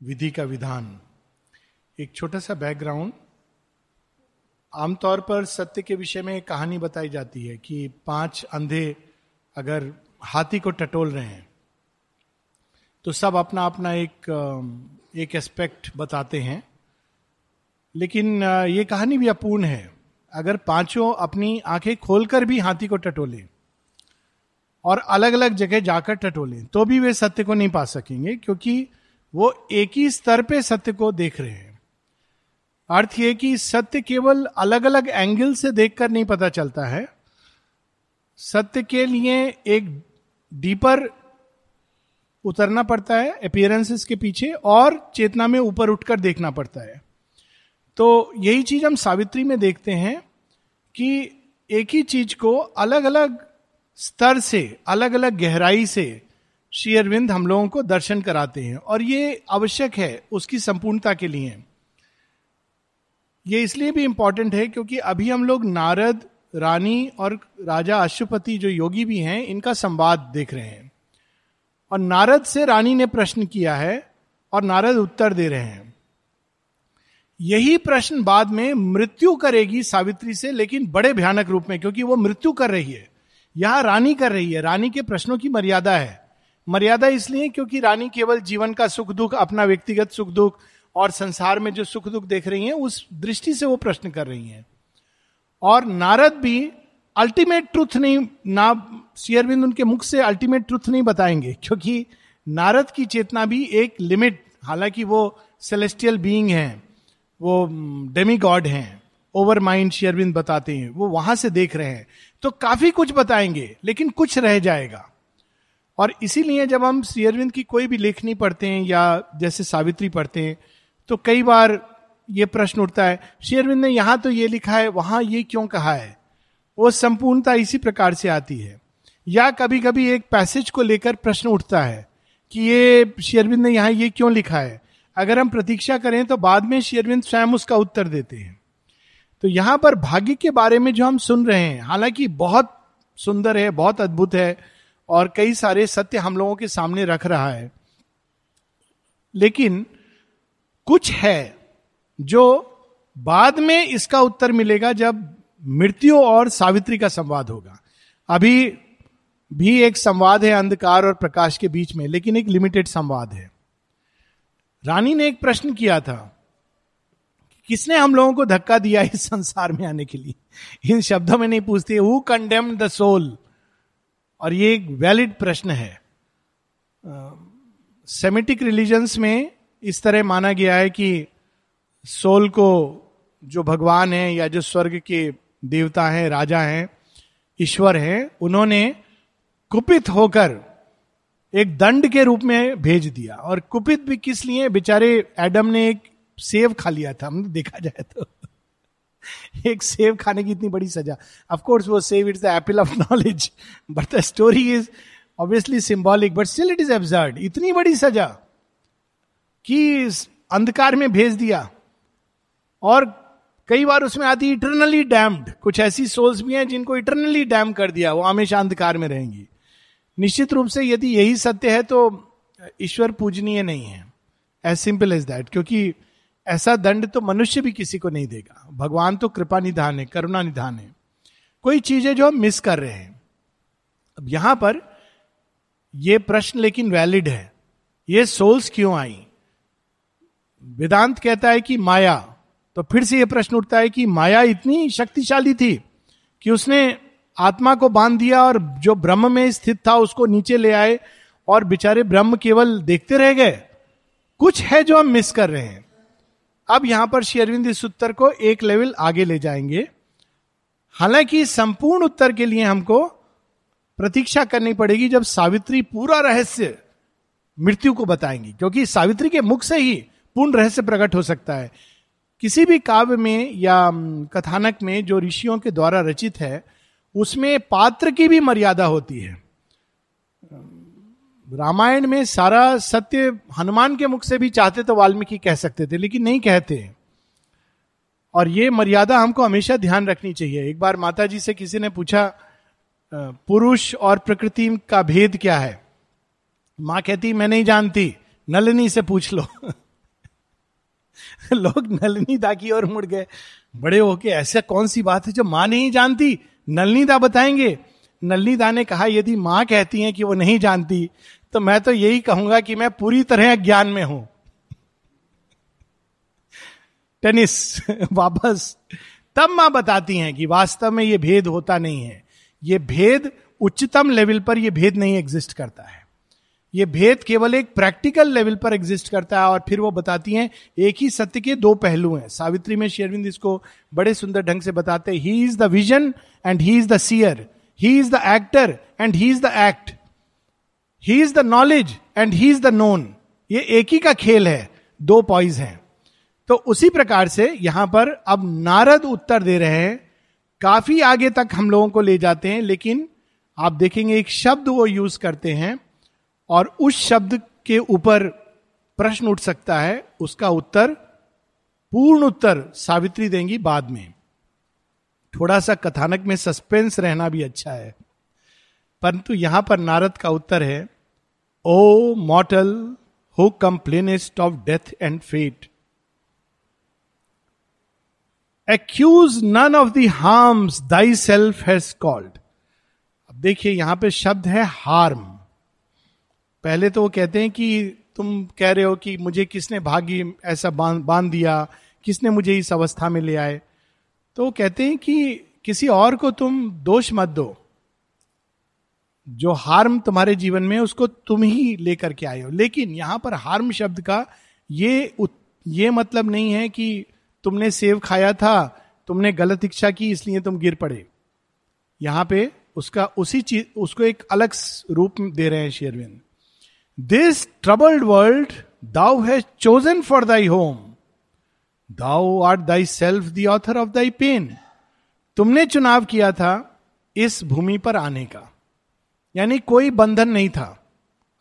विधि का विधान। एक छोटा सा बैकग्राउंड आमतौर पर सत्य के विषय में कहानी बताई जाती है कि पाँच अंधे अगर हाथी को टटोल रहे हैं तो सब अपना अपना एक एक एस्पेक्ट बताते हैं। लेकिन ये कहानी भी अपूर्ण है। अगर पाँचों अपनी आँखें खोलकर भी हाथी को टटोले और अलग अलग जगह जाकर टटोले तो भी वे सत्य को नहीं पा सकेंगे, क्योंकि वो एक ही स्तर पे सत्य को देख रहे हैं। अर्थ ये कि सत्य केवल अलग अलग एंगल से देखकर नहीं पता चलता है। सत्य के लिए एक डीपर उतरना पड़ता है अपियरेंसेस के पीछे, और चेतना में ऊपर उठकर देखना पड़ता है। तो यही चीज़ हम सावित्री में देखते हैं कि एक ही चीज़ को अलग अलग स्तर से अलग अलग गहराई से श्री अरविंद हम लोगों को दर्शन कराते हैं और ये आवश्यक है उसकी संपूर्णता के लिए। ये इसलिए भी इंपॉर्टेंट है क्योंकि अभी हम लोग नारद, रानी और राजा अशुपति जो योगी भी हैं, इनका संवाद देख रहे हैं। और नारद से रानी ने प्रश्न किया है और नारद उत्तर दे रहे हैं। यही प्रश्न बाद में मृत्यु करेगी सावित्री से, लेकिन बड़े भयानक रूप में, क्योंकि वो मृत्यु कर रही है। यहाँ रानी कर रही है। रानी के प्रश्नों की मर्यादा है। मर्यादा इसलिए क्योंकि रानी केवल जीवन का सुख दुख, अपना व्यक्तिगत सुख दुख और संसार में जो सुख दुख देख रही हैं, उस दृष्टि से वो प्रश्न कर रही हैं। और नारद भी अल्टीमेट ट्रुथ नहीं, ना शेयरबिंद उनके मुख से अल्टीमेट ट्रुथ नहीं बताएँगे, क्योंकि नारद की चेतना भी एक लिमिट हालाँकि वो सेलेस्टियल बीइंग हैं, वो डेमी गॉड हैं ओवर माइंड शेयरबिंद बताते हैं, वो वहाँ से देख रहे हैं। तो काफ़ी कुछ बताएँगे, लेकिन कुछ रह जाएगा। और इसीलिए जब हम शेयरविंद की कोई भी लेखनी पढ़ते हैं या जैसे सावित्री पढ़ते हैं तो कई बार ये प्रश्न उठता है शेरविंद ने यहाँ तो ये लिखा है, वहाँ ये क्यों कहा है? वो संपूर्णता इसी प्रकार से आती है। या कभी कभी एक पैसेज को लेकर प्रश्न उठता है कि ये शेरविंद ने यहाँ ये क्यों लिखा है? अगर हम प्रतीक्षा करें तो बाद में शेरविंद स्वयं उसका उत्तर देते हैं। तो यहाँ पर भाग्य के बारे में जो हम सुन रहे हैं, हालाँकि बहुत सुंदर है, बहुत अद्भुत है और कई सारे सत्य हम लोगों के सामने रख रहा है। लेकिन कुछ है जो बाद में इसका उत्तर मिलेगा जब मृत्यु और सावित्री का संवाद होगा। अभी भी एक संवाद है अंधकार और प्रकाश के बीच में, लेकिन एक लिमिटेड संवाद है। रानी ने एक प्रश्न किया था कि किसने हम लोगों को धक्का दिया इस संसार में आने के लिए? इन शब्दों में नहीं पूछती। हु कंडेम द सोल और ये एक वैलिड प्रश्न है। सेमेटिक रिलीजन्स में इस तरह माना गया है कि सोल को जो भगवान है या जो स्वर्ग के देवता हैं, राजा हैं, ईश्वर हैं, उन्होंने कुपित होकर एक दंड के रूप में भेज दिया। और कुपित भी किस लिए? बेचारे एडम ने एक सेव खा लिया था, हमने देखा जाए तो। एक सेव खाने की इतनी बड़ी सजा। ऑफ़ कोर्स वो save it's the apple of knowledge but the story is obviously symbolic but still it is absurd इतनी बड़ी सजा कि अंधकार में भेज दिया। और कई बार उसमें आती इटरनली डैम्ड कुछ ऐसी सोल्स भी हैं जिनको इटरनली डैम कर दिया। वो हमेशा अंधकार में रहेंगी। निश्चित रूप से यदि यही सत्य है तो ईश्वर पूजनीय नहीं है। एज सिंपल एज दैट क्योंकि ऐसा दंड तो मनुष्य भी किसी को नहीं देगा। भगवान तो कृपा निधान है, करुणा निधान है। कोई चीज़ है जो हम मिस कर रहे हैं। अब यहाँ पर यह प्रश्न लेकिन वैलिड है। ये सोल्स क्यों आई? वेदांत कहता है कि माया तो फिर से यह प्रश्न उठता है कि माया इतनी शक्तिशाली थी कि उसने आत्मा को बाँध दिया और जो ब्रह्म में स्थित था उसको नीचे ले आए और बेचारे ब्रह्म केवल देखते रह गए। कुछ है जो हम मिस कर रहे हैं। अब यहाँ पर शेरविंद इस उत्तर को एक लेवल आगे ले जाएँगे। हालाँकि संपूर्ण उत्तर के लिए हमको प्रतीक्षा करनी पड़ेगी जब सावित्री पूरा रहस्य मृत्यु को बताएँगी, क्योंकि सावित्री के मुख से ही पूर्ण रहस्य प्रकट हो सकता है। किसी भी काव्य में या कथानक में जो ऋषियों के द्वारा रचित है, उसमें पात्र की भी मर्यादा होती है। रामायण में सारा सत्य हनुमान के मुख से भी चाहते तो वाल्मीकि कह सकते थे, लेकिन नहीं कहते। और ये मर्यादा हमको हमेशा ध्यान रखनी चाहिए। एक बार माता जी से किसी ने पूछा पुरुष और प्रकृति का भेद क्या है? माँ कहती, मैं नहीं जानती, नलिनी से पूछ लो। लोग नलनी दा की ओर मुड़ गए। बड़े होके, ऐसा कौन सी बात है जो माँ नहीं जानती? नलनी दा बताएँगे। नलनी दा ने कहा, यदि माँ कहती है कि वो नहीं जानती तो मैं तो यही कहूँगा कि मैं पूरी तरह ज्ञान में हूँ। टेनिस, वापस। तब माँ बताती हैं कि वास्तव में ये भेद होता नहीं है। ये भेद उच्चतम लेवल पर यह भेद नहीं एग्जिस्ट करता है। ये भेद केवल एक प्रैक्टिकल लेवल पर एग्जिस्ट करता है और फिर वो बताती हैं, एक ही सत्य के दो पहलू हैं। सावित्री में शेरविंद इसको बड़े सुंदर ढंग से बताते he. Is the vision and he is the seer he is the actor and he is the act he is the knowledge and he is the known ये एक ही का खेल है। दो पॉइज हैं। तो उसी प्रकार से यहाँ पर अब नारद उत्तर दे रहे हैं। काफ़ी आगे तक हम लोगों को ले जाते हैं, लेकिन आप देखेंगे एक शब्द वो यूज़ करते हैं और उस शब्द के ऊपर प्रश्न उठ सकता है। उसका उत्तर, पूर्ण उत्तर सावित्री देंगी बाद में। थोड़ा सा कथानक में सस्पेंस रहना भी अच्छा है। परंतु यहाँ पर नारद का उत्तर है, O mortal who complainest of death and fate accuse none of the thy self has called अब देखिए, यहाँ पे शब्द है हार्म पहले तो वो कहते हैं कि तुम कह रहे हो कि मुझे किसने भागी, ऐसा बाँध दिया, किसने मुझे इस अवस्था में ले आए? तो कहते हैं कि किसी और को तुम दोष मत दो। जो हार्म तुम्हारे जीवन में उसको तुम ही लेकर के आए हो। लेकिन यहाँ पर हार्म शब्द का ये ये मतलब नहीं है कि तुमने सेव खाया था, तुमने गलत इच्छा की, इसलिए तुम गिर पड़े। यहाँ पे उसका उसी चीज़, उसको एक अलग रूप दे रहे हैं Sherwin. This troubled world thou has chosen for thy home thou are thy self the author of thy pain तुमने चुनाव किया था इस भूमि पर आने का। यानी कोई बंधन नहीं था।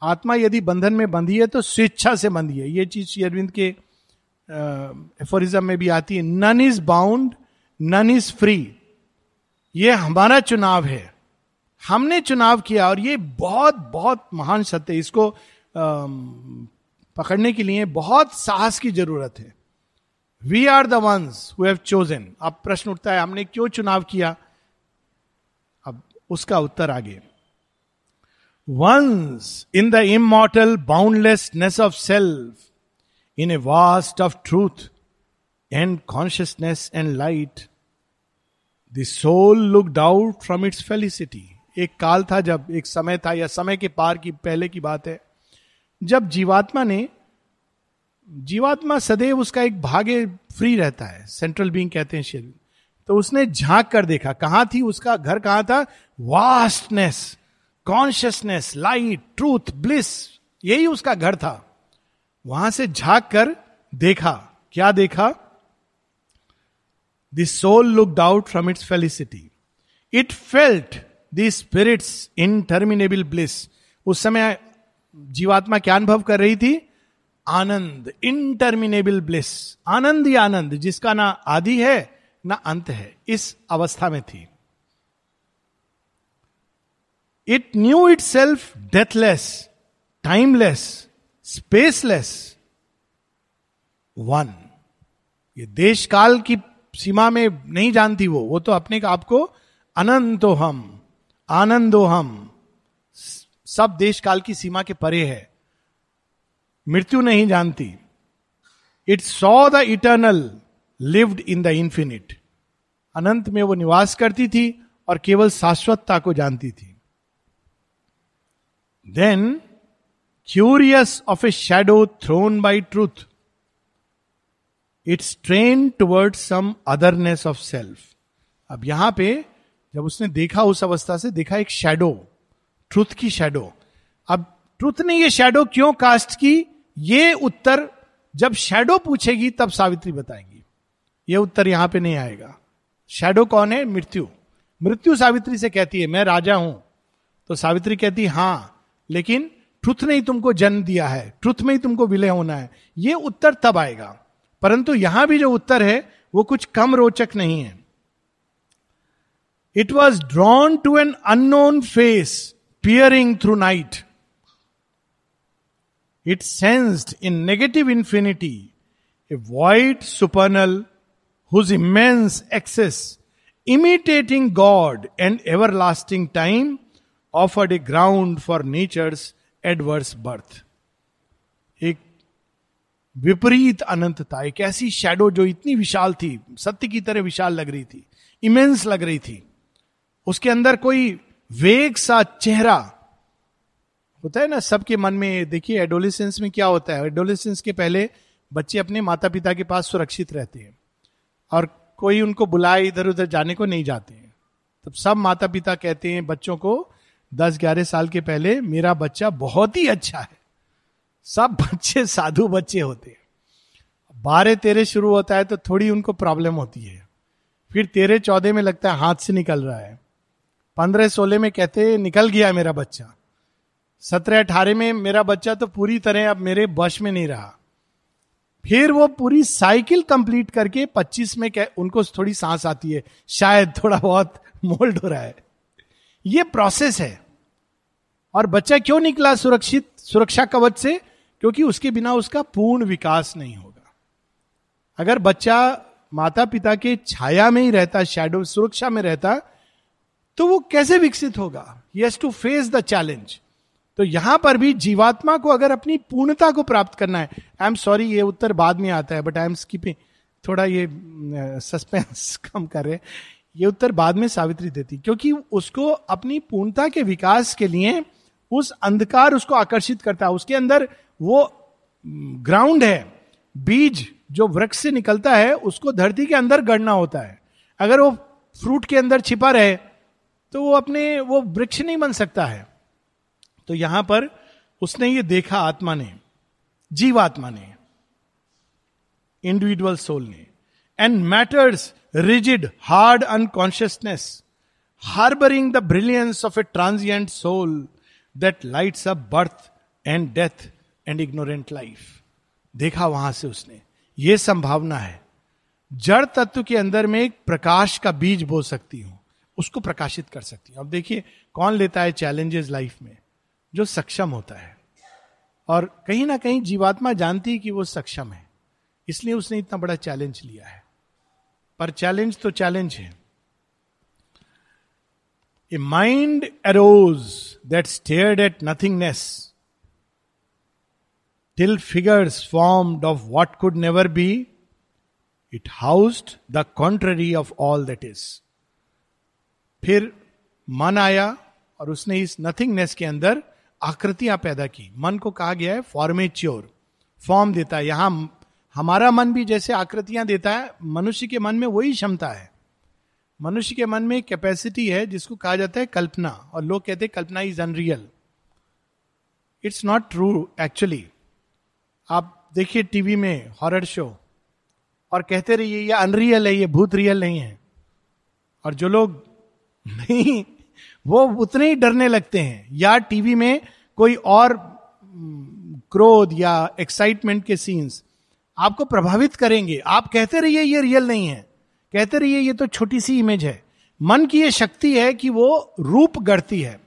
आत्मा यदि बंधन में बंधी है तो स्वेच्छा से बंधी है। ये चीज़ शेरविंद के एफोरिज्म में भी आती है। None is bound none is free ये हमारा चुनाव है। हमने चुनाव किया और ये बहुत बहुत महान सत्य इसको पकड़ने के लिए बहुत साहस की ज़रूरत है। We are the ones have chosen अब प्रश्न उठता है, हमने क्यों चुनाव किया? अब उसका उत्तर आगे। Once in the immortal boundlessness of self in a vast of truth and consciousness and light, the soul looked out from its felicity. एक काल था जब एक समय था या समय के पार की पहले की बात है जब जीवात्मा ने जीवात्मा सदैव उसका एक भाग्य फ्री रहता है सेंट्रल बीइंग कहते हैं शरीर। तो उसने झाँक कर देखा कहाँ थी उसका घर कहाँ था? Vastness consciousness, light, truth, bliss, यही उसका घर था। वहाँ से झाँक कर देखा। क्या देखा? The soul looked out from its felicity it felt the spirit's interminable bliss उस समय जीवात्मा क्या अनुभव कर रही थी? आनंद इनटर्मिनेबल ब्लिस आनंद ही आनंद, जिसका ना आदि है, ना अंत है, इस अवस्था में थी। It knew itself deathless timeless spaceless one ये देश काल की सीमा में नहीं जानती वो। वो तो अपने को अनंतो हम आनंदो हम सब देश काल की सीमा के परे है। मृत्यु नहीं जानती। It saw the eternal lived in the infinite अनंत में वो निवास करती थी और केवल शाश्वतता को जानती थी। Then curious of a shadow thrown by truth its train toward some otherness of self अब यहाँ पे, जब उसने देखा उस अवस्था से, देखा एक शेडो ट्रुथ की शेडो अब ट्रुथ ने ये शेडो क्यों कास्ट की? ये उत्तर जब शेडो पूछेगी, तब सावित्री बताएँगी। ये उत्तर यहाँ पे नहीं आएगा। शेडो कौन है? मृत्यु। मृत्यु सावित्री से कहती है, मैं राजा हूँ। तो सावित्री कहती हाँ लेकिन ट्रुथ ने ही तुमको जन्म दिया है ट्रुथ में ही तुमको विलय होना है। ये उत्तर तब आएगा। परंतु यहाँ भी जो उत्तर है, वो कुछ कम रोचक नहीं है। It was drawn to an unknown face peering through night it sensed in negative infinity a white supernal whose immense excess imitating God and everlasting time offered a ground for nature's adverse birth एक विपरीत अनंतता, एक ऐसी shadow जो इतनी विशाल थी, सत्य की तरह विशाल लग रही थी इमेंस लग रही थी। उसके अंदर कोई वेग सा चेहरा, होता है ना, सबके मन में, देखिए एडोलिसेंस में क्या होता है? एडोलिसेंस के पहले बच्चे अपने माता पिता के पास सुरक्षित रहते हैं और कोई उनको बुलाए इधर उधर जाने को नहीं जाते हैं। तब सब माता पिता कहते हैं, बच्चों को दस ग्यारह साल के पहले मेरा बच्चा बहुत ही अच्छा है। सब बच्चे साधु बच्चे होते हैं। बारह तेरह शुरू होता है तो थोड़ी उनको प्रॉब्लम होती है। फिर तेरह चौदह में लगता है हाथ से निकल रहा है। पंद्रह सोलह में कहते निकल गया मेरा बच्चा। सत्रह अठारह में मेरा बच्चा तो पूरी तरह अब मेरे बश में नहीं रहा। फिर वो पूरी साइकिल कंप्लीट करके पच्चीस में कह, उनको थोड़ी सांस आती है। शायद थोड़ा बहुत मोल्ड हो रहा है। ये प्रोसेस है। और बच्चा क्यों निकला सुरक्षित, सुरक्षा कवच से? क्योंकि उसके बिना उसका पूर्ण विकास नहीं होगा। अगर बच्चा माता पिता के छाया में ही रहता शैडो सुरक्षा में रहता तो वो कैसे विकसित होगा? Yes to face the challenge तो यहाँ पर भी जीवात्मा को अगर अपनी पूर्णता को प्राप्त करना है आई एम सॉरी ये उत्तर बाद में आता है बट आई एम स्कीपिंग थोड़ा ये सस्पेंस कम कर रहे ये उत्तर बाद में सावित्री देती, क्योंकि उसको अपनी पूर्णता के विकास के लिए उस अंधकार उसको आकर्षित करता है। उसके अंदर वो ग्राउंड है, बीज जो वृक्ष से निकलता है, उसको धरती के अंदर गढ़ना होता है। अगर वो फ्रूट के अंदर छिपा रहे तो वो अपने, वो वृक्ष नहीं बन सकता है। तो यहाँ पर उसने ये देखा आत्मा ने, जीवात्मा ने इंडिविजुअल सोल ने। And matter's rigid hard unconsciousness harbouring the brilliance of a transient soul that lights up birth and death and ignorant life देखा वहाँ से उसने। ये संभावना है। जड़ तत्व के अंदर में एक प्रकाश का बीज बो सकती हूँ। उसको प्रकाशित कर सकती हूँ। अब देखिए, कौन लेता है चैलेंजेस लाइफ में? जो सक्षम होता है। और कहीं ना कहीं जीवात्मा जानती है कि वो सक्षम है। इसलिए उसने इतना बड़ा चैलेंज लिया है। पर चैलेंज तो चैलेंज है। A mind arose that stared at nothingness till figures formed of what could never be, it housed the contrary of all that is. फिर मन आया और उसने इस नथिंगनेस के अंदर आकृतियाँ पैदा की। मन को कहा गया है फॉर्मेच्योर फॉर्म देता है। यहाँ हमारा मन भी जैसे आकृतियाँ देता है, मनुष्य के मन में वही क्षमता है। मनुष्य के मन में कैपेसिटी है जिसको कहा जाता है कल्पना, और लोग कहते हैं कल्पना is unreal it's not true actually आप देखिए टीवी में हॉरर शो और कहते रहिए ये अनरियल है ये भूत रियल नहीं है। और जो लोग, नहीं, वो उतने ही डरने लगते हैं। या टीवी में कोई और क्रोध या एक्साइटमेंट के सीन्स आपको प्रभावित करेंगे। आप कहते रहिए, ये रियल नहीं है। कहते रहिए, ये तो छोटी सी इमेज है। मन की ये शक्ति है कि वो रूप गढ़ती है।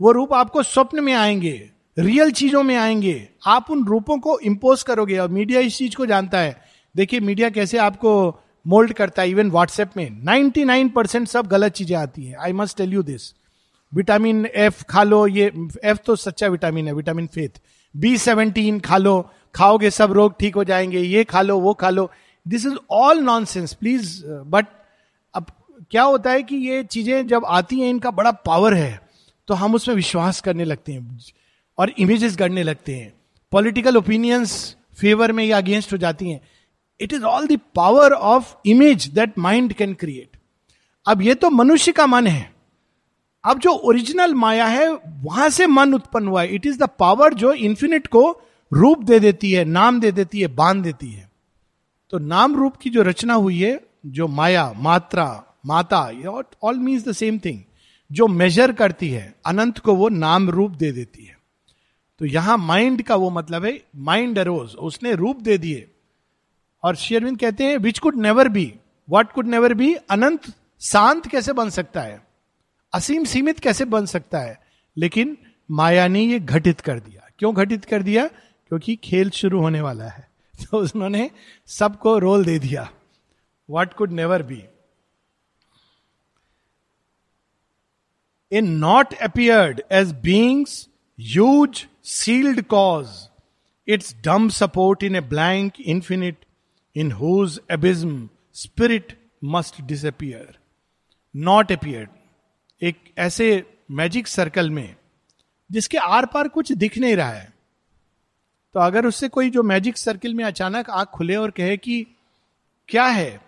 वो रूप आपको स्वप्न में आएँगे, रियल चीज़ों में आएँगे। आप उन रूपों को इंपोज करोगे और मीडिया इस चीज़ को जानता है। देखिए मीडिया कैसे आपको मोल्ड करता है इवन व्हाट्सएप में। 99 परसेंट सब गलत चीज़ें आती हैं। I must tell you this vitamin F खा लो, ये एफ़ तो सच्चा विटामिन है विटामिन फेथ बी सेवनटीन खा लो खाओगे, सब रोग ठीक हो जाएँगे, ये खा लो, वो खा लो। This is all nonsense please but अब क्या होता है कि ये चीज़ें जब आती हैं, इनका बड़ा पावर है तो हम उसमें विश्वास करने लगते हैं और इमेजेस गढ़ने लगते हैं। पॉलिटिकल ओपिनियंस फेवर में या अगेंस्ट हो जाती हैं। It is all the power of image that mind can create अब ये तो मनुष्य का मन है। अब जो ओरिजिनल माया है, वहाँ से मन उत्पन्न हुआ है। इट इज़ द पावर जो इन्फिनिट को रूप दे देती है, नाम दे देती है, बाँध देती है। तो नाम रूप की जो रचना हुई है, जो माया, मात्रा, माता all means the same thing जो मेजर करती है, अनंत को वो नाम रूप दे देती है। तो यहाँ माइंड का वो मतलब है माइंड अरोज उसने रूप दे दिए। और शेयरविंद कहते हैं which could never be what could never be अनंत, शांत कैसे बन सकता है? असीम, सीमित कैसे बन सकता है? लेकिन माया ने ये घटित कर दिया। क्यों घटित कर दिया? क्योंकि खेल शुरू होने वाला है। तो उन्होंने सबको रोल दे दिया। What could never be in not appeared as beings huge sealed cause its dumb support in a blank infinite in whose abysm spirit must disappear not appeared एक ऐसे मैजिक सर्कल में, जिसके आर पार कुछ दिख नहीं रहा है। तो अगर उससे कोई जो मैजिक सर्किल में अचानक आँख खुले और कहे कि, क्या है?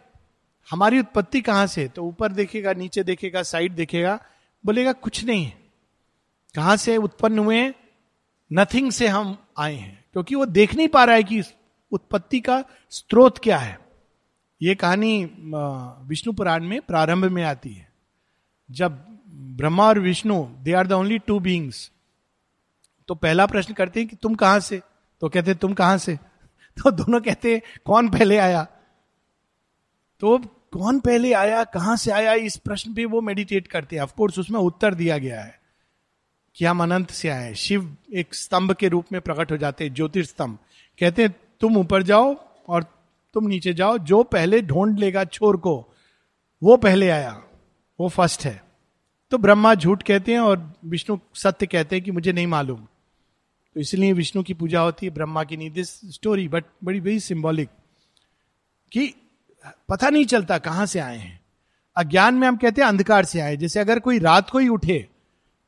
हमारी उत्पत्ति कहाँ से तो ऊपर देखेगा, नीचे देखेगा साइड देखेगा, बोलेगा, कुछ नहीं है। कहाँ से उत्पन्न हुए नथिंग से हम आए हैं। क्योंकि वो देख नहीं पा रहा है कि उत्पत्ति का स्रोत क्या है। ये कहानी विष्णु पुराण में प्रारंभ में आती है। जब ब्रह्मा और Vishnu they are the only two beings तो पहला प्रश्न करते हैं कि तुम कहाँ से? तो कहते, तुम कहाँ से? तो दोनों कहते, कौन पहले आया? तो कौन पहले आया, कहाँ से आया, इस प्रश्न पे वो मेडिटेट करते हैं। ऑफकोर्स उसमें उत्तर दिया गया है कि हम अनंत से आए शिव एक स्तंभ के रूप में प्रकट हो जाते हैं ज्योतिर्स्तंभ कहते हैं, तुम ऊपर जाओ और तुम नीचे जाओ। जो पहले ढूंढ लेगा छोर को, वो पहले आया, वो फ़र्स्ट है। तो ब्रह्मा झूठ कहते हैं और विष्णु सत्य कहते हैं कि मुझे नहीं मालूम। तो इसलिए विष्णु की पूजा होती है, ब्रह्मा की नहीं दिस स्टोरी बट बड़ी वेरी सिंबॉलिक कि पता नहीं चलता कहाँ से आए हैं। अज्ञान में हम कहते हैं अंधकार से आए। जैसे अगर कोई रात को ही उठे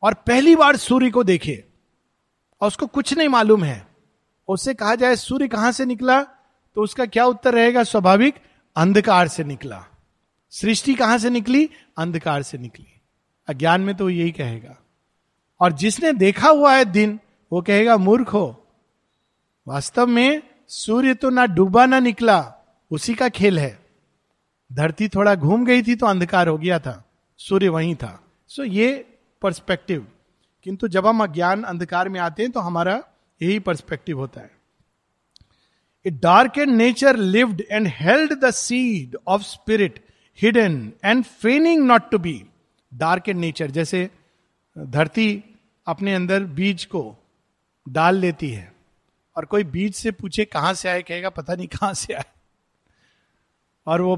और पहली बार सूर्य को देखे और उसको कुछ नहीं मालूम है उससे कहा जाए सूर्य कहाँ से निकला तो उसका क्या उत्तर रहेगा? स्वाभाविक, अंधकार से निकला। सृष्टि कहाँ से निकली? अंधकार से निकली। अज्ञान में तो यही कहेगा। और जिसने देखा हुआ है दिन वो कहेगा, मूर्ख हो। वास्तव में सूर्य तो ना डूबा ना निकला, उसी का खेल है। धरती थोड़ा घूम गई थी तो अंधकार हो गया था, सूर्य वहीं था। सो so, ये पर्सपेक्टिव किंतु जब हम अज्ञान अंधकार में आते हैं तो हमारा यही पर्सपेक्टिव होता है। A dark and nature lived and held the seed of spirit hidden and feigning not to be dark and nature जैसे धरती अपने अंदर बीज को डाल लेती है। और कोई बीज से पूछे कहाँ से आए, कहेगा पता नहीं कहाँ से आए। और वो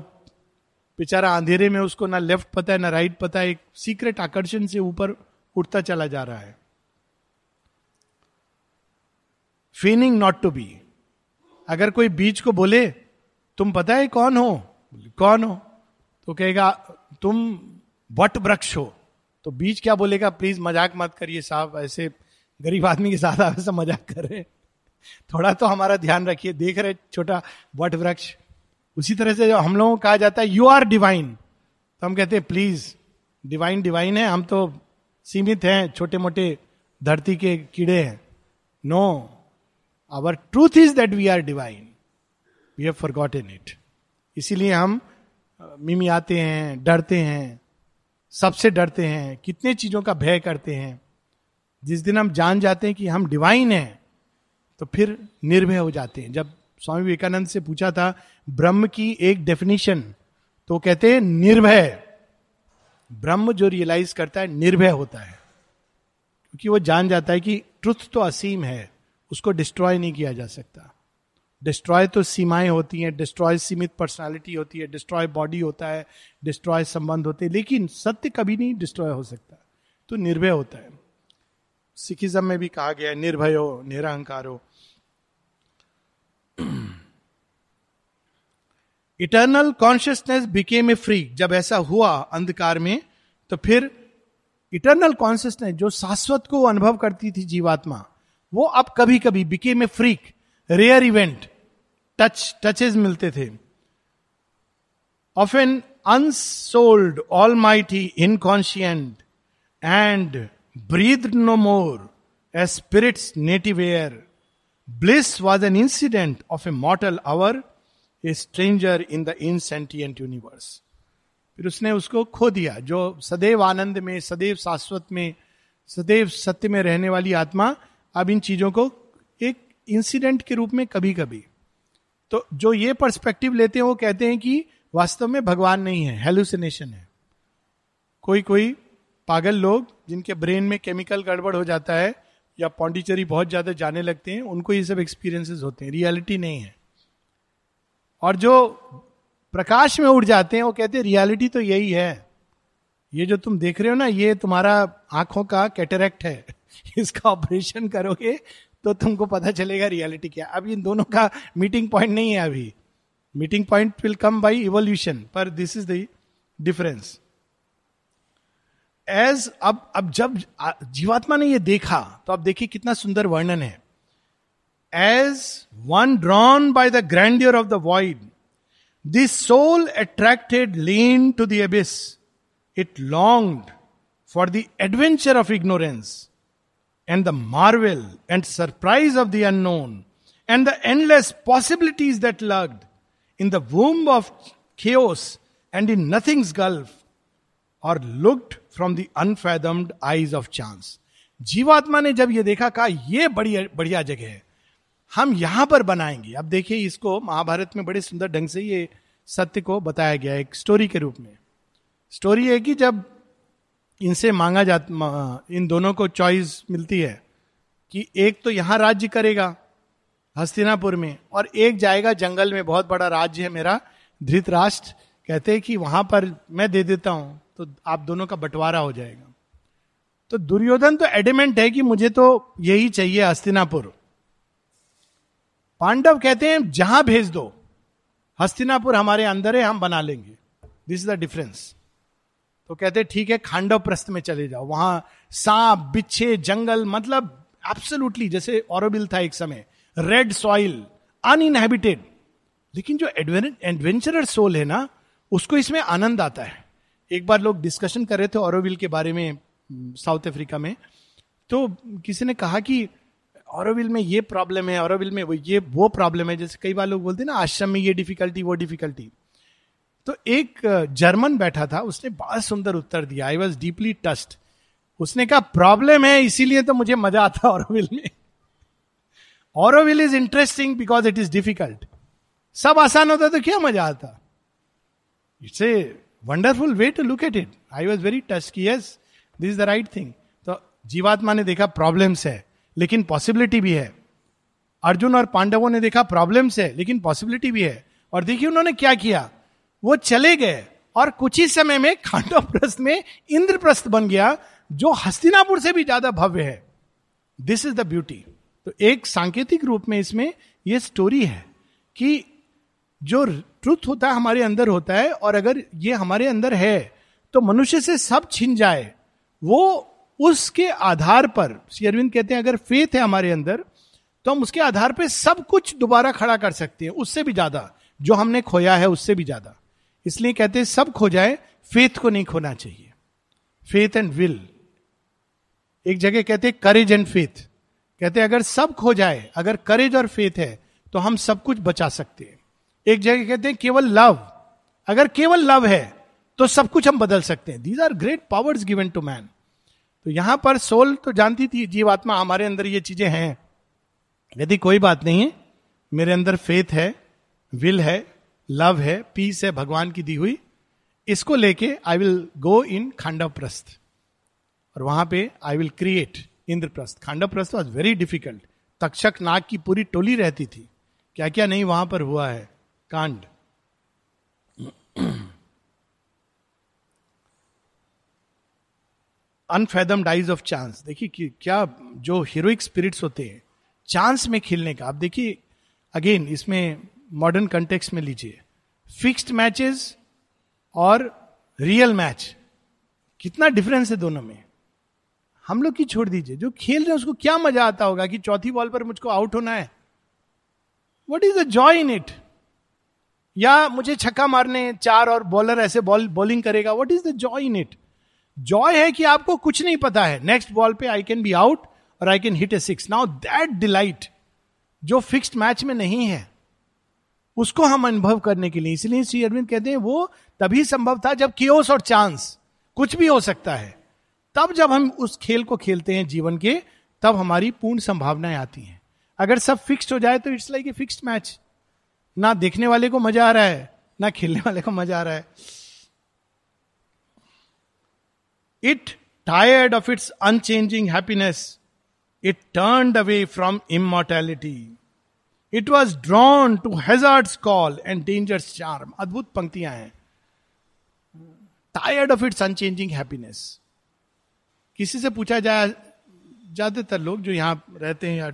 बेचारा अंधेरे में उसको ना लेफ़्ट पता है, ना राइट पता है, एक सीक्रेट आकर्षण से ऊपर उठता चला जा रहा है। फीनिंग नॉट टू बी अगर कोई बीज को बोले, तुम पता है कौन हो? कौन हो? तो कहेगा, तुम वट वृक्ष हो। तो बीज क्या बोलेगा? प्लीज़ मज़ाक मत करिए साहब, ऐसे गरीब आदमी के साथ आप ऐसा मज़ाक कर रहे थोड़ा तो हमारा ध्यान रखिए। देख रहे छोटा वट वृक्ष। उसी तरह से जो हम लोगों को कहा जाता है यू आर डिवाइन तो हम कहते हैं प्लीज़ डिवाइन डिवाइन है। हम तो सीमित हैं छोटे मोटे धरती के कीड़े हैं। No our truth is that we are divine we have forgot in it इसीलिए हम मिमी आते हैं, डरते हैं, सबसे डरते हैं, कितने चीज़ों का भय करते हैं। जिस दिन हम जान जाते हैं कि हम डिवाइन हैं तो फिर निर्भय हो जाते हैं। जब स्वामी विवेकानंद से पूछा था, ब्रह्म की एक डेफिनेशन तो कहते हैं, निर्भय। ब्रह्म जो रियलाइज़ करता है, निर्भय होता है। क्योंकि वो जान जाता है कि ट्रुथ तो असीम है, उसको डिस्ट्रॉय नहीं किया जा सकता। डिस्ट्रॉय तो सीमाएँ होती हैं डिस्ट्रॉय सीमित पर्सनालिटी होती है डिस्ट्रॉय बॉडी होता है डिस्ट्रॉय संबंध होते हैं, लेकिन सत्य कभी नहीं डिस्ट्रॉय हो सकता। तो निर्भय होता है। सिखिज्म में भी कहा गया निर्भय हो निरहंकार। हो eternal consciousness became a free जब ऐसा हुआ अंधकार में तो फिर इटर्नल कॉन्शियसनेस जो शाश्वत को अनुभव करती थी जीवात्मा, वो अब कभी कभी became a freak rare event touch touches मिलते थे। Of an unsouled almighty inconscient and breathed no more as spirit's native air. Bliss was an incident of a mortal hour, a stranger in the insentient universe. फिर उसने उसको खो दिया जो सदैव आनंद में सदैव शाश्वत में सदैव सत्य में रहने वाली आत्मा अब इन चीज़ों को एक इंसिडेंट के रूप में कभी कभी तो जो ये पर्सपेक्टिव लेते हैं वो कहते हैं कि वास्तव में भगवान नहीं है हेलुसिनेशन है कोई कोई पागल लोग जिनके ब्रेन में केमिकल गड़बड़ हो जाता है या पौंडीचेरी बहुत ज़्यादा जाने लगते हैं, उनको ये सब एक्सपीरियंसेस होते हैं। रियलिटी नहीं है। और जो प्रकाश में उड़ जाते हैं, वो कहते हैं रियलिटी तो यही है। ये जो तुम देख रहे हो ना, ये तुम्हारा आँखों का कैटरेक्ट है। इसका ऑपरेशन करोगे तो तुमको पता चलेगा रियलिटी क्या अब इन दोनों का मीटिंग पॉइंट नहीं है अभी। Meeting point will come by evolution पर this is the difference as अब अब जब जीवात्मा ने ये देखा तो अब देखिए कितना सुंदर वर्णन है। As one drawn by the grandeur of the void this soul attracted lean to the abyss it long for the adventure of ignorance and the marvel and surprise of the unknown and the endless possibilities that lurked in the womb of chaos and in nothing's gulf और looked from the unfathomed eyes of chance जीवात्मा ने जब ये देखा, कहा यह बढ़िया बढ़िया जगह है। हम यहाँ पर बनाएँगे। अब देखिए इसको, महाभारत में बड़े सुंदर ढंग से ये सत्य को बताया गया एक स्टोरी के रूप में। स्टोरी है कि जब इनसे मांगा जाता इन दोनों को चॉइस मिलती है कि एक तो यहाँ राज्य करेगा, हस्तिनापुर में, और एक जाएगा जंगल में, बहुत बड़ा राज्य है मेरा, धृतराष्ट्र। कहते हैं कि वहाँ पर मैं दे देता हूँ। तो आप दोनों का बंटवारा हो जाएगा। तो दुर्योधन तो एडिमेंट है कि मुझे तो यही चाहिए हस्तिनापुर। पांडव कहते हैं, जहाँ भेज दो। हस्तिनापुर हमारे अंदर है, हम बना लेंगे। दिस इज़ द डिफरेंस तो कहते ठीक है, खांडव प्रस्थ में चले जाओ। वहाँ सांप, बिच्छे, जंगल मतलब एब्सोल्युटली जैसे ऑरोबिल था एक समय। रेड सॉइल अनइनहेबिटेड लेकिन जो एडवेंचरर सोल है ना, उसको इसमें आनंद आता है। एक बार लोग डिस्कशन कर रहे थे औरविल के बारे में साउथ अफ्रीका में तो किसी ने कहा कि औरविल में ये प्रॉब्लम है औरविल में वो ये, वो प्रॉब्लम है, जैसे कई बार लोग बोलते हैं ना, आश्रम में ये डिफिकल्टी वो डिफिकल्टी तो एक जर्मन बैठा था, उसने बहुत सुंदर उत्तर दिया। आई वॉज़ डीपली टस्ट उसने कहा प्रॉब्लम है, इसीलिए तो मुझे मज़ा आता औरविल में। Auroville is interesting because it is difficult सब आसान होता तो क्या मज़ा आता? It's a wonderful way to look at it I was very touch की yes this is the right thing तो जीवात्मा ने देखा प्रॉब्लम्स है, लेकिन पॉसिबिलिटी भी है। अर्जुन और पांडवों ने देखा प्रॉब्लम्स है, लेकिन पॉसिबिलिटी भी है। और देखिए उन्होंने क्या किया? वो चले गए और कुछ ही समय में खांडव प्रस्थ में इंद्रप्रस्थ बन गया, जो हस्तिनापुर से भी ज़्यादा भव्य है। दिस इज़ द ब्यूटी तो एक सांकेतिक रूप में इसमें यह स्टोरी है कि जो ट्रुथ होता है, हमारे अंदर होता है, और अगर ये हमारे अंदर है तो मनुष्य से सब छिन जाए। वो उसके आधार पर, श्री अरविंद कहते हैं, अगर फेथ है हमारे अंदर तो हम उसके आधार पर सब कुछ दोबारा खड़ा कर सकते हैं, उससे भी ज़्यादा। जो हमने खोया है, उससे भी ज़्यादा। इसलिए कहते हैं, सब खो जाए फेथ को नहीं खोना चाहिए। फेथ एंड विल एक जगह कहते हैं करेज एंड फेथ कहते हैं, अगर सब खो जाए, अगर करेज और फेथ है तो हम सब कुछ बचा सकते हैं। एक जगह कहते हैं, केवल लव अगर केवल लव है तो सब कुछ हम बदल सकते हैं. These are great powers given to man तो यहाँ पर सोल तो जानती थी जीवात्मा हमारे अंदर ये चीज़ें हैं. यदि कोई बात नहीं है, मेरे अंदर फेथ है विल है लव है पीस है, भगवान की दी हुई, इसको लेके आई विल गो इन खांडव प्रस्थ और वहाँ पे I will create Indraprastha Khandavaprastha was very difficult Takshak नाग की पूरी टोली रहती थी. क्या क्या नहीं वहाँ पर हुआ है? कांड। अनफेदम डाइज ऑफ़ चांस देखिए क्या जो हीरोइक स्पिरिट्स होते हैं चांस में खेलने का, आप देखिए अगेन इसमें मॉडर्न कंटेक्स में लीजिए। फिक्स्ड मैचेस और रियल मैच कितना डिफरेंस है दोनों में। हम लोग की छोड़ दीजिए। जो खेल रहे हैं, उसको क्या मज़ा आता होगा कि चौथी बॉल पर मुझको आउट होना है। What is the joy in it या मुझे छक्का मारने, चार और बॉलर ऐसे बॉल बॉलिंग करेगा what is the joy in it joy है कि आपको कुछ नहीं पता है। नेक्स्ट बॉल पे आई कैन बी आउट और I can hit a six now that delight जो फिक्स्ड मैच में नहीं है, उसको हम अनुभव करने के लिए, इसलिए श्री अरविंद कहते हैं, वो तभी संभव था जब कियोस और चांस कुछ भी हो सकता है। तब जब हम उस खेल को खेलते हैं जीवन के, तब हमारी पूर्ण संभावनाएँ आती हैं। अगर सब फिक्स्ड हो जाए तो it's like a fixed match ना देखने वाले को मज़ा आ रहा है, ना खेलने वाले को मज़ा आ रहा है। It tired of its unchanging happiness it turn away from immortality it was drawn to hazard call and danger's charm अद्भुत पंक्तियाँ हैं। Tired of its unchanging happiness किसी से पूछा जाए ज़्यादातर लोग जो यहाँ रहते हैं या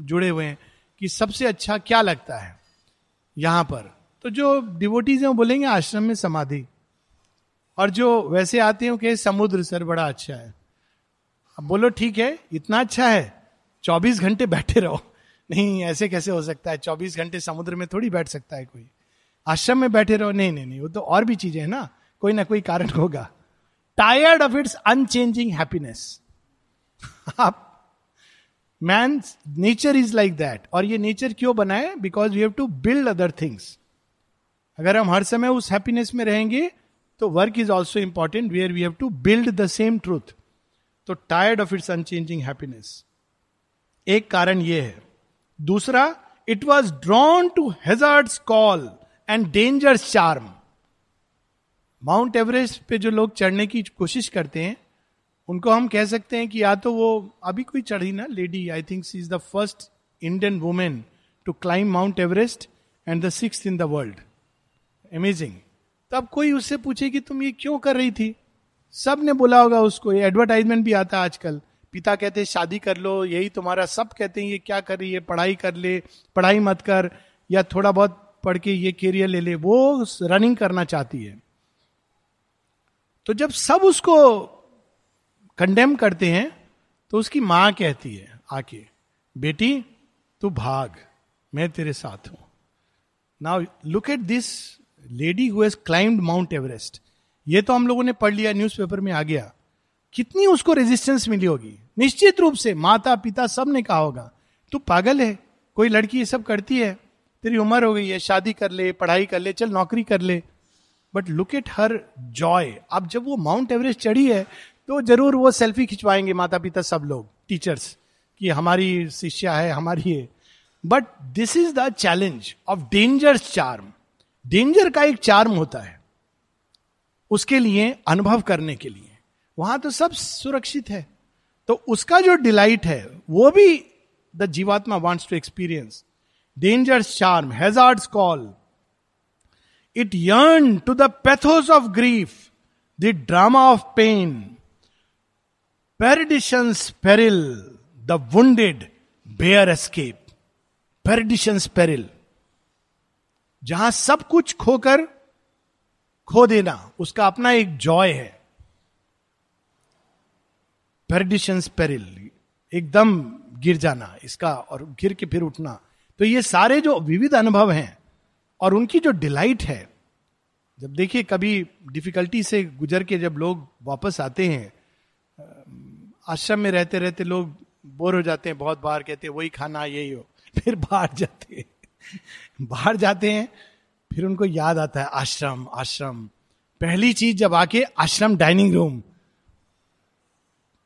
जुड़े हुए हैं कि सबसे अच्छा क्या लगता है? यहाँ पर। तो जो डिवोटीज हैं, वो बोलेंगे, आश्रम में समाधि। और जो वैसे आते हैं कि समुद्र, सर, बड़ा अच्छा है। अब बोलो, ठीक है, इतना अच्छा है, चौबीस घंटे बैठे रहो। नहीं, ऐसे कैसे हो सकता है? चौबीस घंटे समुद्र में थोड़ी बैठ सकता है कोई। आश्रम में बैठे रहो। नहीं नहीं नहीं, वो तो और भी चीज़ें हैं ना। कोई ना कोई कारण होगा। Tired of its unchanging happiness आप man nature is like that और ये नेचर क्यों बनाए because we have to build other things अगर हम हर समय उस हैप्पीनेस में रहेंगे तो work is also important where we have to build the same truth तो tired of its unchanging happiness एक कारण यह है. दूसरा it was drawn to hazard call and danger charm Mount Everest पे जो लोग चढ़ने की कोशिश करते हैं उनको हम कह सकते हैं कि या तो वो अभी कोई चढ़ी ना lady I think she is the first Indian women to climb Mount Everest and the six in the world amazing तब कोई उससे पूछे कि तुम ये क्यों कर रही थी? सबने बोला होगा उसको। ये एडवर्टाइजमेंट भी आता आजकल। पिता कहते हैं शादी कर लो, यही तुम्हारा सब कहते हैं, ये क्या कर रही है? पढ़ाई कर ले, पढ़ाई मत कर, या थोड़ा बहुत पढ़ के ये कैरियर ले ले। वो रनिंग करना चाहती है। तो जब सब उसको कंडेम करते हैं तो उसकी माँ कहती है, आके, बेटी, तू भाग, मैं तेरे साथ हूँ। Now look at this lady who has climb Mount Everest ये तो हम लोगों ने पढ़ लिया न्यूज़पेपर में आ। गया कितनी उसको रेजिस्टेंस मिली होगी? निश्चित रूप से माता पिता सबने कहा होगा, तू पागल है, कोई लड़की ये सब करती है, तेरी उम्र हो गई है, शादी कर ले, पढ़ाई कर ले, चल नौकरी कर ले। But look at her joy अब जब वो माउंट एवरेस्ट चढ़ी है तो ज़रूर वो सेल्फी खिंचवाएँगे माता पिता सब लोग टीचर्स कि हमारी शिष्या है, हमारी है but this is the challenge of danger charm danger का एक चार्म होता है, उसके लिए, अनुभव करने के लिए। वहाँ तो सब सुरक्षित है। तो उसका जो डिलाइट है, वो भी द जीवात्मा wants to experience danger charm hazard call it yearn to the pathos of grief the drama of pain perditions peril the wounded bare escape perditions peril जहाँ सब कुछ खोकर खो देना, उसका अपना एक जॉय है। पेरिडिशंस पेरिल एकदम गिर जाना, इसका और गिर के फिर उठना। तो ये सारे जो विविध अनुभव हैं और उनकी जो डिलाइट है, जब देखिए कभी डिफिकल्टी से गुजर के जब लोग वापस आते हैं आश्रम में रहते रहते लोग बोर हो जाते हैं, बहुत बार कहते हैं, वही खाना, यही हो। फिर बाहर जाते हैं। बाहर जाते हैं, फिर उनको याद आता है, आश्रम आश्रम। पहली चीज़ जब आके, आश्रम डाइनिंग रूम।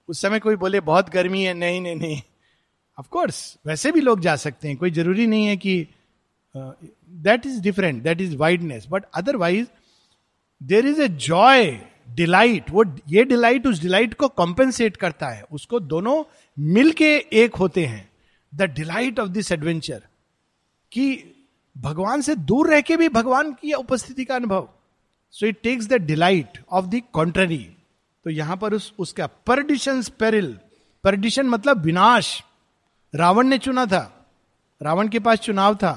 उस समय कोई बोले, बहुत गर्मी है। नहीं नहीं नहीं। ऑफ़ कोर्स वैसे भी लोग जा सकते हैं, कोई ज़रूरी नहीं है कि that is different that is wideness but otherwise there is a joy delight, वो ये डिलाइट उस डिलाइट को कॉम्पेंसेट करता है। उसको दोनों मिलके एक होते हैं। The delight of this adventure कि भगवान से दूर रह के भी भगवान की उपस्थिति का अनुभव। So it takes the delight of the contrary तो यहाँ पर उस, उसका परडिशन पेरिल परडिशन मतलब विनाश। रावण ने चुना था। रावण के पास चुनाव था।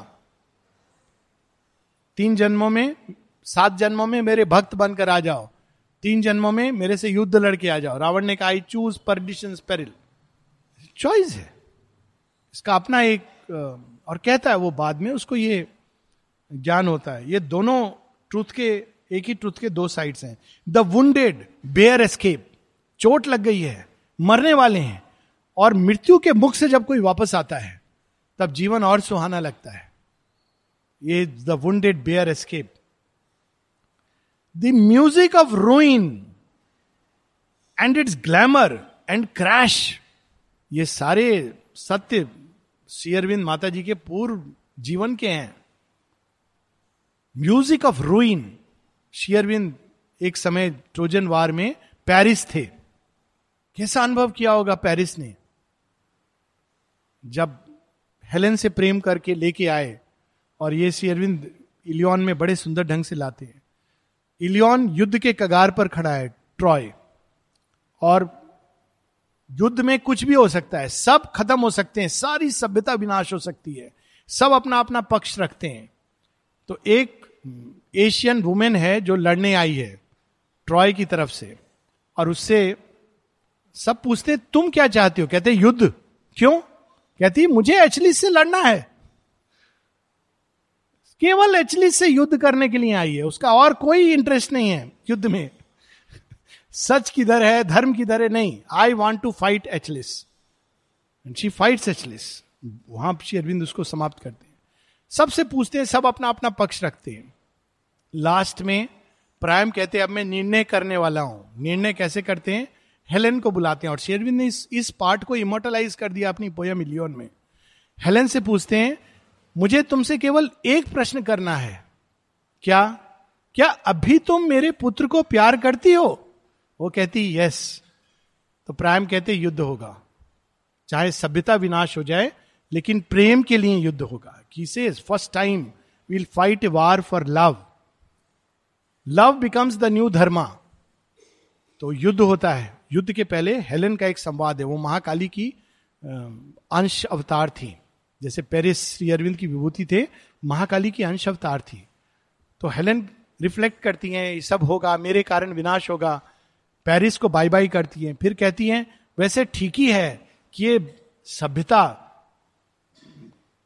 तीन जन्मों में, सात जन्मों में मेरे भक्त बनकर आ जाओ। तीन जन्मों में मेरे से युद्ध लड़के आ जाओ। रावण ने कहा I choose perdition peril choice है। इसका अपना एक और कहता है वो बाद में, उसको ये ज्ञान होता है। ये दोनों ट्रूथ के, एक ही ट्रूथ के दो साइड्स हैं। द वुंडेड बेयर एस्केप चोट लग गई है। मरने वाले हैं। और मृत्यु के मुख से जब कोई वापस आता है, तब जीवन और सुहाना लगता है। ये the wounded bear escape the music of ruin and its glamour and crash ये सारे सत्य शेयरविंद माता जी के पूर्व जीवन के हैं। म्यूज़िक ऑफ़ रूइन शेयरविंद एक समय ट्रोजन वार में पेरिस थे। कैसा अनुभव किया होगा पेरिस ने? जब हेलेन से प्रेम करके लेके आए और ये श्री अरविंद इलियन में बड़े सुंदर ढंग से लाते हैं। इलियन युद्ध के कगार पर खड़ा है, ट्रॉय। और युद्ध में कुछ भी हो सकता है, सब खत्म हो सकते हैं, सारी सभ्यता विनाश हो सकती है, सब अपना अपना पक्ष रखते हैं। तो एक एशियन वुमेन है जो लड़ने आई है, ट्रॉय की तरफ़ से। और उससे सब पूछते, तुम क्या चाहते हो? कहते, युद्ध। क्यों? कहती, मुझे एचलिस से लड़ना है। केवल एचलिस से युद्ध करने के लिए आई है। उसका और कोई इंटरेस्ट नहीं है युद्ध में। सच किधर है, धर्म किधर है, नहीं। I want to fight Achilles she Achilles वहाँ श्री अरविंद उसको समाप्त करते हैं। सबसे पूछते हैं, सब अपना अपना पक्ष रखते हैं। लास्ट में प्रायम कहते हैं, अब मैं निर्णय करने वाला हूँ। निर्णय कैसे करते हैं? हेलेन को बुलाते हैं और शेरविंद ने इस इस पार्ट को इमोटलाइज कर दिया अपनी पोयम मिलियन में। हेलेन से पूछते हैं मुझे तुमसे केवल एक प्रश्न करना है। क्या क्या अभी तुम मेरे पुत्र को प्यार करती हो? वो कहती, यस। तो प्रायम कहते, युद्ध होगा। चाहे सभ्यता विनाश हो जाए, लेकिन प्रेम के लिए युद्ध होगा। की से first time will fight war for love love becomes the new dharma तो युद्ध होता है। युद्ध के पहले हेलन का एक संवाद है। वो महाकाली की अंश अवतार थी। जैसे पेरिस श्री अरविंद की विभूति थे, महाकाली की अंश अवतार थी। तो हेलन रिफ्लेक्ट करती हैं, ये सब होगा, मेरे कारण विनाश होगा। पेरिस को बाय बाय करती हैं। फिर कहती हैं, वैसे ठीक ही है कि ये सभ्यता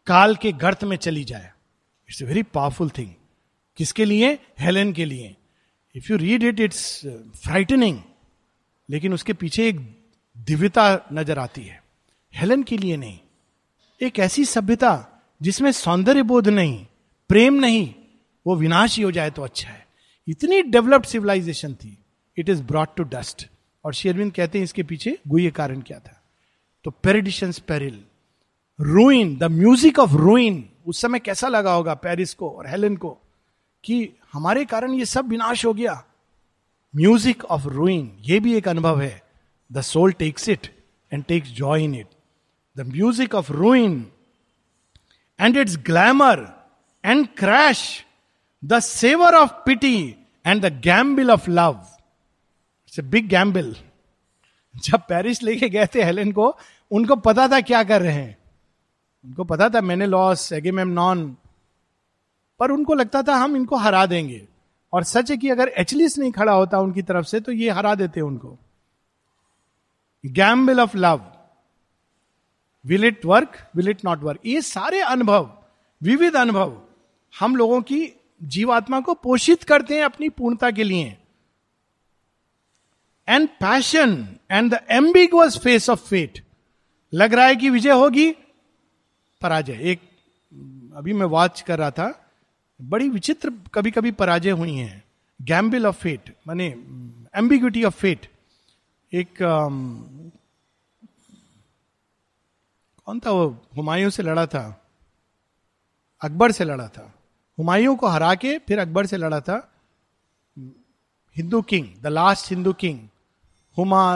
काल के गर्त में चली जाए। इट्स वेरी पावरफुल थिंग किसके लिए? हेलेन के लिए। If you read it it's frightening लेकिन उसके पीछे एक दिव्यता नज़र आती है। हेलन के लिए नहीं। एक ऐसी सभ्यता जिसमें सौंदर्य बोध नहीं, प्रेम नहीं, वो विनाश ही हो जाए तो अच्छा है। इतनी डेवलप्ड सिविलाइजेशन थी। It is brought to dust और शेरविंद कहते हैं इसके पीछे गुए कारण क्या था? तो perdition peril ruin the music of ruin उस समय कैसा लगा होगा पेरिस को और हेलन को कि हमारे कारण ये सब विनाश हो गया। म्यूज़िक ऑफ़ रूइन ये भी एक अनुभव है। The soul takes it and takes joy in it the music of ruin and its glamour and crash the savour of pity and the gamble of love it's a big gamble जब Paris लेके गए थे Helen को, उनको पता था क्या कर रहे हैं। उनको पता था मैंने लॉस एगेम नॉन पर उनको लगता था हम इनको हरा देंगे। और सच है कि अगर एचलिस नहीं खड़ा होता उनकी तरफ़ से तो ये हरा देते उनको। Gamble of love will it work will it not work ये सारे अनुभव विविध अनुभव हम लोगों की जीवात्मा को पोषित करते हैं अपनी पूर्णता के लिए। And passion and the ambiguous face of fate लग रहा है कि विजय होगी पराजय। एक अभी मैं वॉच कर रहा था बड़ी विचित्र कभी कभी पराजय हुई हैं। गैम्बिल ऑफ़ फेट माने एम्बिग्यूटी ऑफ़ फेट एक um, कौन था वो? हुमायूं से लड़ा था। अकबर से लड़ा था। हुमायूं को हरा के फिर अकबर से लड़ा था। Hindu king, the last Hindu king. Huma,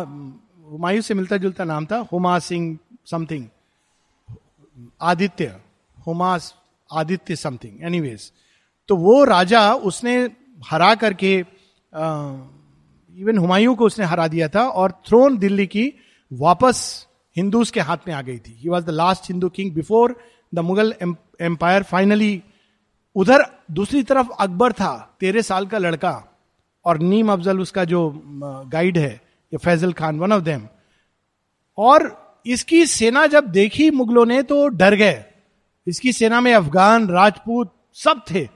Humayun से मिलता जुलता नाम था। Huma Singh something. Aditya. Huma Aditya something. Anyways. तो वो राजा उसने हरा करके इवन हुमायूं को उसने हरा दिया था और थ्रोन दिल्ली की वापस हिंदूज के हाथ में आ गई थी। He was the last Hindu king before the Mughal empire finally उधर दूसरी तरफ़ अकबर था, तेरह साल का लड़का और नीम अफजल उसका जो गाइड है, ये Faizal Khan one of them और इसकी सेना जब देखी मुगलों ने तो डर गए। इसकी सेना में अफगान, राजपूत सब थे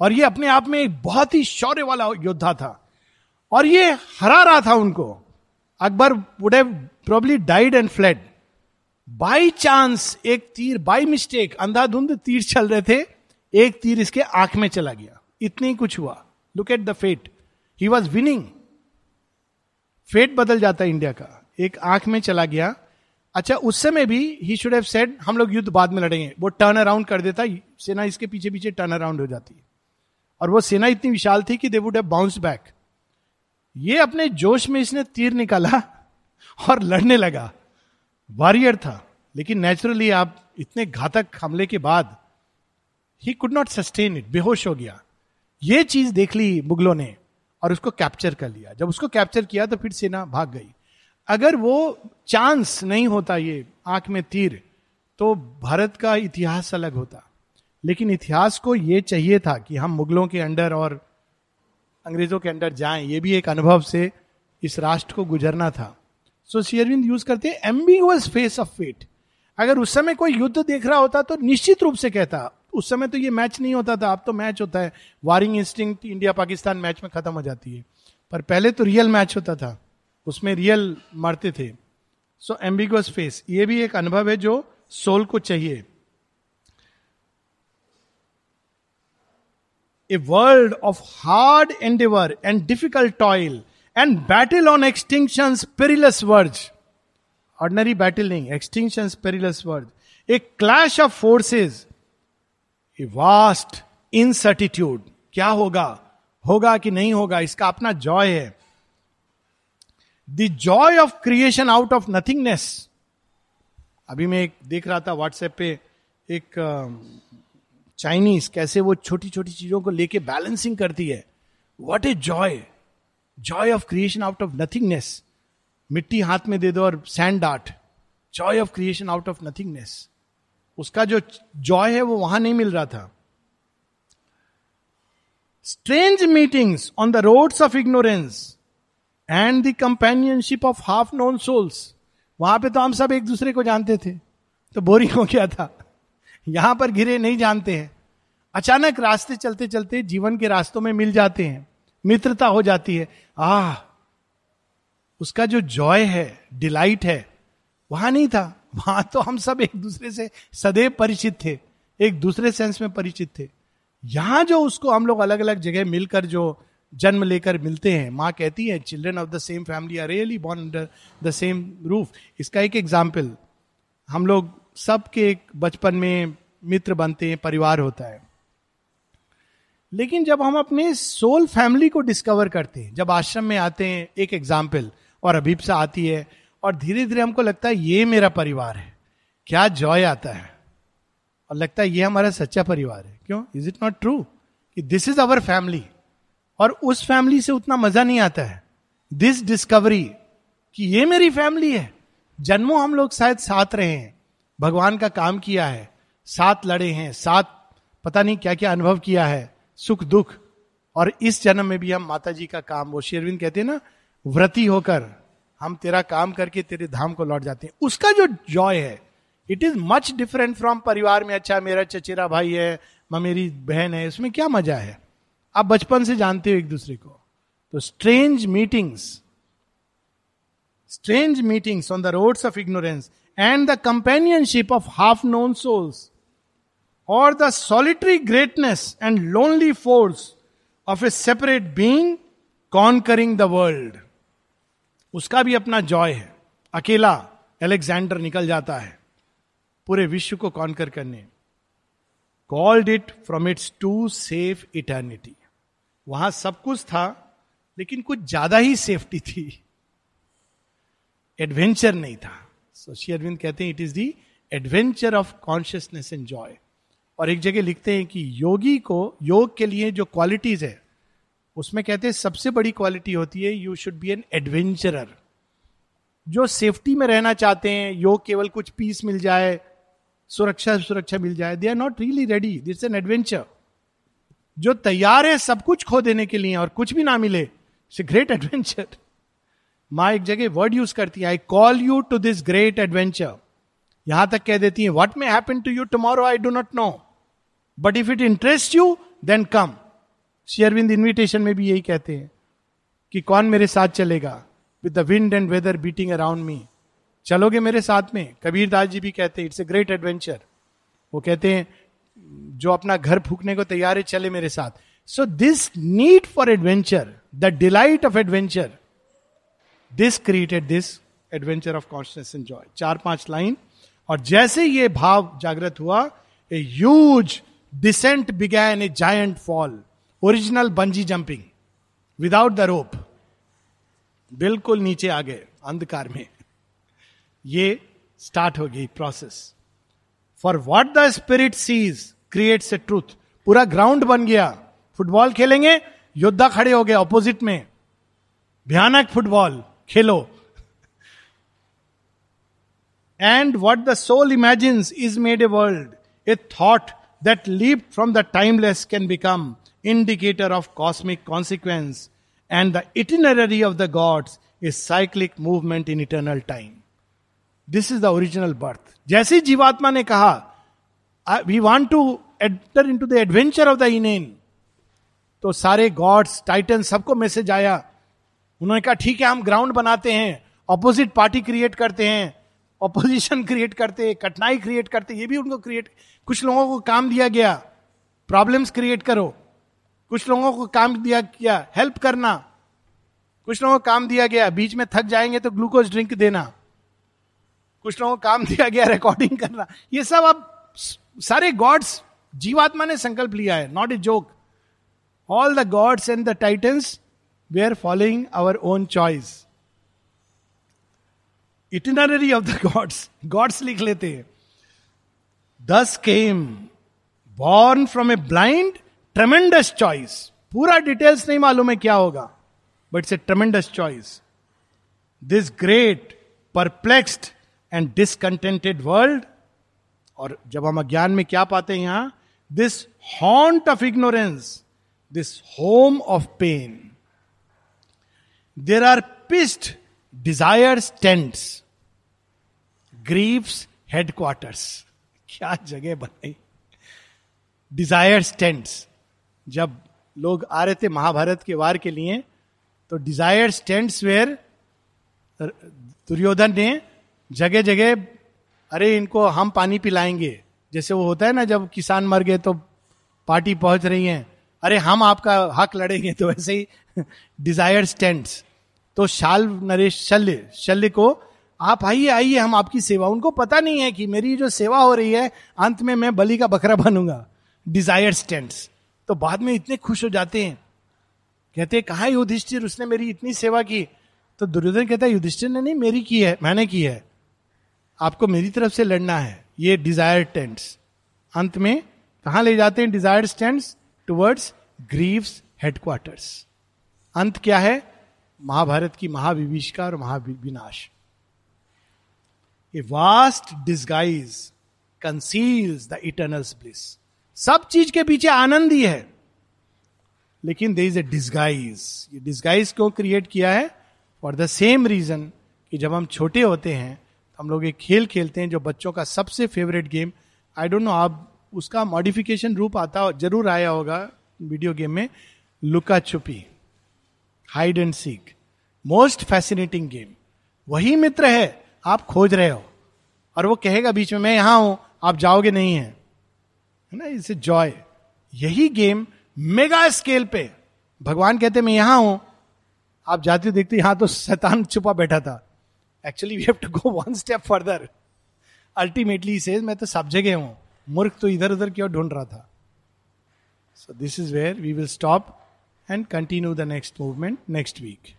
और ये अपने आप में एक बहुत ही शौर्य वाला योद्धा था। और ये हरा रहा था उनको। Akbar would have probably died and fled by chance एक तीर बाई मिस्टेक अंधाधुंध तीर चल रहे थे, एक तीर इसके आँख में चला गया। इतनी कुछ हुआ। Look at the fate he was winning fate बदल जाता है इंडिया का। एक आँख में चला गया। अच्छा उस समय भी ही शुड हैव सेड हम लोग युद्ध बाद में लड़ेंगे। वो टर्न अराउंड कर देता, सेना इसके पीछे पीछे टर्न अराउंड हो जाती। है और वो सेना इतनी विशाल थी कि they would have bounce back ये अपने जोश में इसने तीर निकाला और लड़ने लगा। वॉरियर था, लेकिन नेचुरली आप इतने घातक हमले के बाद he could not sustain it बेहोश हो गया। ये चीज़ देख ली मुगलों ने और उसको कैप्चर कर लिया। जब उसको कैप्चर किया तो फिर सेना भाग गई। अगर वो चांस नहीं होता ये आँख में तीर तो भारत का इतिहास अलग होता। लेकिन इतिहास को ये चाहिए था कि हम मुगलों के अंडर और अंग्रेज़ों के अंडर जाएँ, ये भी एक अनुभव से इस राष्ट्र को गुजरना था। सो शेयरविंद यूज़ करते हैं एम्बिगुअस फेस ऑफ़ फेट अगर उस समय कोई युद्ध देख रहा होता तो निश्चित रूप से कहता, उस समय तो ये मैच नहीं होता था, अब तो मैच होता है। Warring instinct India Pakistan match में खत्म हो जाती है। पर पहले तो रियल मैच होता था, उसमें रियल मरते थे। सो एम्बिगुअस फेस ये भी एक अनुभव है जो सोल को चाहिए। A world of hard endeavour and difficult toil and battle on extinction perilous verge ordinary battle नहीं extinction perilous verge a clash of forces a vast incertitude क्या होगा? होगा कि नहीं होगा? इसका अपना जॉय है। The joy of creation out of nothingness अभी मैं एक देख रहा था व्हाट्सएप पे एक चाइनीज़ कैसे वो छोटी छोटी चीज़ों को लेके बैलेंसिंग करती है। What is joy joy of creation out of nothingness मिट्टी हाथ में दे दो और sand dirt joy of creation out of nothingness उसका जो जॉय है वो वहाँ नहीं मिल रहा था। Strange meetings on the roads of ignorance and the companionship of half known souls वहाँ पे तो हम सब एक दूसरे को जानते थे। तो बोरिंग हो गया था। यहाँ पर घिरे नहीं जानते हैं। अचानक रास्ते चलते चलते जीवन के रास्तों में मिल जाते हैं, मित्रता हो जाती है। आह, उसका जो जॉय है डिलाइट है, वहाँ नहीं था। वहाँ तो हम सब एक दूसरे से सदैव परिचित थे, एक दूसरे सेंस में परिचित थे। यहाँ जो उसको हम लोग अलग अलग जगह मिलकर जो जन्म लेकर मिलते हैं, माँ कहती है children of the same family are really born under the same roof इसका एक एग्ज़ाम्पल हम लोग सबके एक बचपन में मित्र बनते हैं, परिवार होता है। लेकिन जब हम अपने सोल फैमिली को डिस्कवर करते हैं, जब आश्रम में आते हैं, एक एग्ज़ाम्पल, और अभिप्सा आती है, और धीरे धीरे हमको लगता है ये मेरा परिवार है। क्या जॉय आता है? और लगता है ये हमारा सच्चा परिवार है। क्यों? इज़ इट नॉट ट्रू कि दिस इज़ अवर फैमिली और उस फैमिली से उतना मज़ा नहीं आता है। दिस डिस्कवरी कि ये मेरी फैमिली है। जन्मों हम लोग शायद साथ रहे हैं। भगवान का काम किया है। साथ लड़े हैं। साथ पता नहीं क्या क्या अनुभव किया है। सुख दुख। और इस जन्म में भी हम माता जी का काम, वो शेरविंद कहते हैं ना, व्रति होकर हम तेरा काम करके तेरे धाम को लौट जाते हैं। उसका जो जॉय है it is much different from परिवार में अच्छा मेरा चचेरा भाई है मेरी बहन है, इसमें क्या मज़ा है? आप बचपन से जानते हो एक दूसरे को। तो strange meetings strange meetings on the roads of ignorance and the companionship of half known souls और the solitary greatness and lonely force of a separate being conquering the world उसका भी अपना जॉय है। अकेला एलेक्जेंडर निकल जाता है। पूरे विश्व को कॉन्कर करने। Called it from its too safe eternity वहाँ सब कुछ था, लेकिन कुछ ज़्यादा ही सेफ्टी थी। एडवेंचर नहीं था। सोशी अरविंद कहते हैं it is the adventure of consciousness and joy और एक जगह लिखते हैं कि योगी को, योग के लिए जो क्वालिटीज है, उसमें कहते हैं सबसे बड़ी क्वालिटी होती है you should be an adventurer जो सेफ्टी में रहना चाहते हैं, योग केवल कुछ पीस मिल जाए, सुरक्षा सुरक्षा मिल जाए they are not really ready that's an adventure जो तैयार है सब कुछ खो देने के लिए और कुछ भी ना मिले इट्स ए ग्रेट एडवेंचर माँ एक जगह वर्ड यूज़ करती है I call you to this great adventure यहाँ तक कह देती है what may happen to you tomorrow I do not know but if it interest you then come शेयरविंद इन्विटेशन में भी यही कहते हैं कि कौन मेरे साथ चलेगा? With the wind and weather beating around me चलोगे मेरे साथ में? कबीर दास जी भी कहते हैं इट्स ए ग्रेट एडवेंचर वो कहते हैं, जो अपना घर फूकने को तैयार है, चले मेरे साथ. So this need for adventure the delight of adventure this created this adventure of conscious and joy चार पाँच लाइन। और जैसे ये भाव जागृत हुआ a huge descent began a giant fall original bungee jumping without the rope बिल्कुल नीचे आ गए, अंधकार में। ये स्टार्ट हो गई process for what the spirit sees creates a truth पूरा ग्राउंड बन गया। फुटबॉल खेलेंगे, योद्धा खड़े हो गए ऑपोजिट में। भयानक football, Khelo. And what the soul imagines is made a world a thought that leave from the timeless can become indicator of cosmic consequence and the itinerary of the gods is cyclic movement in eternal time this is the original birth जैसी जीवात्मा ने कहा we want to enter in to the adventure of the inane तो सारे God's Titan सबको message आया। उन्होंने कहा, ठीक है, हम ग्राउंड बनाते हैं ऑपोजिट पार्टी क्रिएट करते हैं ऑपोजिशन क्रिएट करते, कठिनाई क्रिएट करते, ये भी उनको क्रिएट कुछ लोगों को काम दिया गया प्रॉब्लम्स क्रिएट करो, कुछ लोगों को काम दिया गया हेल्प करना, कुछ लोगों को काम दिया गया, बीच में थक जाएँगे तो ग्लूकोज ड्रिंक देना, कुछ लोगों को काम दिया गया रिकॉर्डिंग करना, ये सब अब सारे गॉड्स जीवात्मा ने संकल्प लिया है not a joke all the gods and the titans we are following our own choice itinerary of the gods gods लिख लेते हैं। Thus came born from a blind tremendous choice पूरा डिटेल्स नहीं मालूम है क्या होगा but it's a tremendous choice this great perplexed and discontented world और जब हम अज्ञान में क्या पाते हैं यहाँ this haunt of ignorance this home of pain there are pitched desire tents griefs headquarters क्या जगह बनाई? डिज़ायर टेंट्स जब लोग आ रहे थे महाभारत के वार के लिए तो डिज़ायर टेंट्स वेयर दुर्योधन ने जगह जगह अरे इनको हम पानी पिलाएँगे। जैसे वो होता है ना, जब किसान मर गए तो पार्टी पहुँच रही है। अरे हम आपका हक लड़ेंगे तो वैसे ही डिज़ायर स्टैंड तो शाल नरेश, शल्य शल्य को आप आइए आइए, हम आपकी सेवा। उनको पता नहीं है कि मेरी जो सेवा हो रही है, अंत में मैं बलि का बकरा बनूँगा। डिज़ायर स्टेंट्स तो बाद में इतने खुश हो जाते हैं। कहते हैं, कहा युधिष्ठिर? उसने मेरी इतनी सेवा की। तो दुर्योधन कहता है, युधिष्ठिर ने नहीं, मेरी की है, मैंने की है। आपको मेरी तरफ़ से लड़ना है। ये डिज़ायर टेंट्स अंत में कहा ले जाते हैं desire tents towards griefs headquarters अंत क्या है? महाभारत की महाविभीषिका और महाविनाश। A vast disguise conceals the eternal's bliss सब चीज़ के पीछे आनंद ही है। लेकिन दे इज़ ए डिस्गाइज ये डिस्गाइज क्यों क्रिएट किया है? फॉर द सेम रीजन कि जब हम छोटे होते हैं तो हम लोग एक खेल खेलते हैं जो बच्चों का सबसे favourite game I don't know आप उसका मॉडिफिकेशन रूप आता ज़रूर आया होगा वीडियो गेम में लुका छुपी hide and seek most fascinating game वही मित्र है आप खोज रहे हो। और वो कहेगा बीच में, मैं यहाँ हूँ, आप जाओगे नहीं है। ना? इसे जॉय। यही गेम मेगा स्केल पे। भगवान कहते मैं यहाँ हूँ। आप जाते देखते यहाँ तो शैतान छुपा बैठा था। Actually we have to go one step further ultimately से मैं तो सब जगह हूँ। मूर्ख तो इधर उधर क्यों ढूंढ रहा था। So this is where we will stop and continue the next movement next week